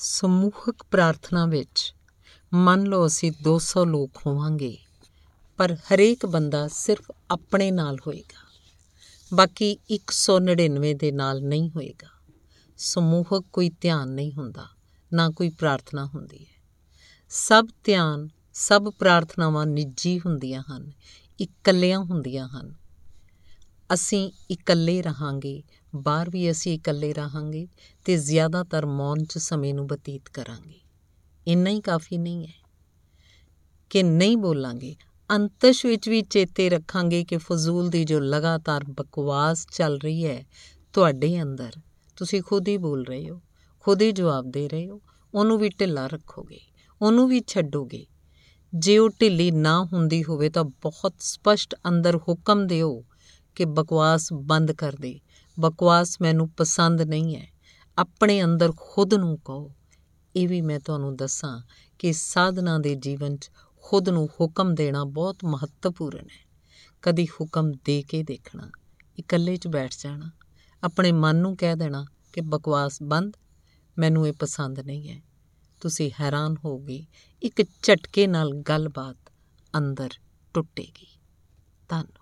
ਸਮੂਹਕ ਪ੍ਰਾਰਥਨਾ ਵਿੱਚ, ਮੰਨ ਲਓ ਅਸੀਂ 200 ਲੋਕ ਹੋਵਾਂਗੇ, ਪਰ ਹਰੇਕ ਬੰਦਾ ਸਿਰਫ ਆਪਣੇ ਨਾਲ ਹੋਏਗਾ। ਬਾਕੀ 199 ਦੇ ਨਾਲ ਨਹੀਂ ਹੋਏਗਾ। ਸਮੂਹਕ ਕੋਈ ਧਿਆਨ ਨਹੀਂ ਹੁੰਦਾ, ਨਾ ਕੋਈ ਪ੍ਰਾਰਥਨਾ ਹੁੰਦੀ ਹੈ। ਸਭ ਧਿਆਨ, ਸਭ ਪ੍ਰਾਰਥਨਾਵਾਂ ਨਿੱਜੀ ਹੁੰਦੀਆਂ ਹਨ, ਇਕੱਲਿਆਂ ਹੁੰਦੀਆਂ ਹਨ। ਅਸੀਂ ਇਕੱਲੇ ਰਹਾਂਗੇ ਬਾਹਰ ਵੀ ਅਸੀਂ ਇਕੱਲੇ ਰਹਾਂਗੇ ਤੇ ਜ਼ਿਆਦਾਤਰ ਮੌਨ 'ਚ ਸਮੇਂ ਨੂੰ ਬਤੀਤ ਕਰਾਂਗੇ। ਇੰਨਾ ਹੀ ਕਾਫੀ ਨਹੀਂ ਹੈ ਕਿ ਨਹੀਂ ਬੋਲਾਂਗੇ। ਅੰਤਸ਼ ਵਿੱਚ ਵੀ ਚੇਤੇ ਰੱਖਾਂਗੇ ਕਿ ਫਜ਼ੂਲ ਦੀ ਜੋ ਲਗਾਤਾਰ ਬਕਵਾਸ ਚੱਲ ਰਹੀ ਹੈ ਤੁਹਾਡੇ ਅੰਦਰ, ਤੁਸੀਂ ਖੁਦ ਹੀ ਬੋਲ ਰਹੇ ਹੋ, ਖੁਦ ਹੀ ਜਵਾਬ ਦੇ ਰਹੇ ਹੋ, ਉਹਨੂੰ ਵੀ ਢਿੱਲਾ ਰੱਖੋਗੇ, ਉਹਨੂੰ ਵੀ ਛੱਡੋਗੇ। ਜੇ ਉਹ ਢਿੱਲੀ ਨਾ ਹੁੰਦੀ ਹੋਵੇ ਤਾਂ ਬਹੁਤ ਸਪਸ਼ਟ ਅੰਦਰ ਹੁਕਮ ਦਿਓ ਕਿ ਬਕਵਾਸ ਬੰਦ ਕਰ ਦੇ। ਬਕਵਾਸ ਮੈਨੂੰ ਪਸੰਦ ਨਹੀਂ ਹੈ। ਆਪਣੇ ਅੰਦਰ ਖੁਦ ਨੂੰ ਕਹੋ। ਇਹ ਵੀ ਮੈਂ ਤੁਹਾਨੂੰ ਦੱਸਾਂ ਕਿ ਸਾਧਨਾ ਦੇ ਜੀਵਨ 'ਚ ਖੁਦ ਨੂੰ ਹੁਕਮ ਦੇਣਾ ਬਹੁਤ ਮਹੱਤਵਪੂਰਨ ਹੈ। ਕਦੀ ਹੁਕਮ ਦੇ ਕੇ ਦੇਖਣਾ, ਇਕੱਲੇ 'ਚ ਬੈਠ ਜਾਣਾ, ਆਪਣੇ ਮਨ ਨੂੰ ਕਹਿ ਦੇਣਾ ਕਿ ਬਕਵਾਸ ਬੰਦ, ਮੈਨੂੰ ਇਹ ਪਸੰਦ ਨਹੀਂ ਹੈ। ਤੁਸੀਂ ਹੈਰਾਨ ਹੋਗੇ ਇੱਕ ਝਟਕੇ ਨਾਲ ਗੱਲਬਾਤ ਅੰਦਰ ਟੁੱਟੇਗੀ। ਧੰਨ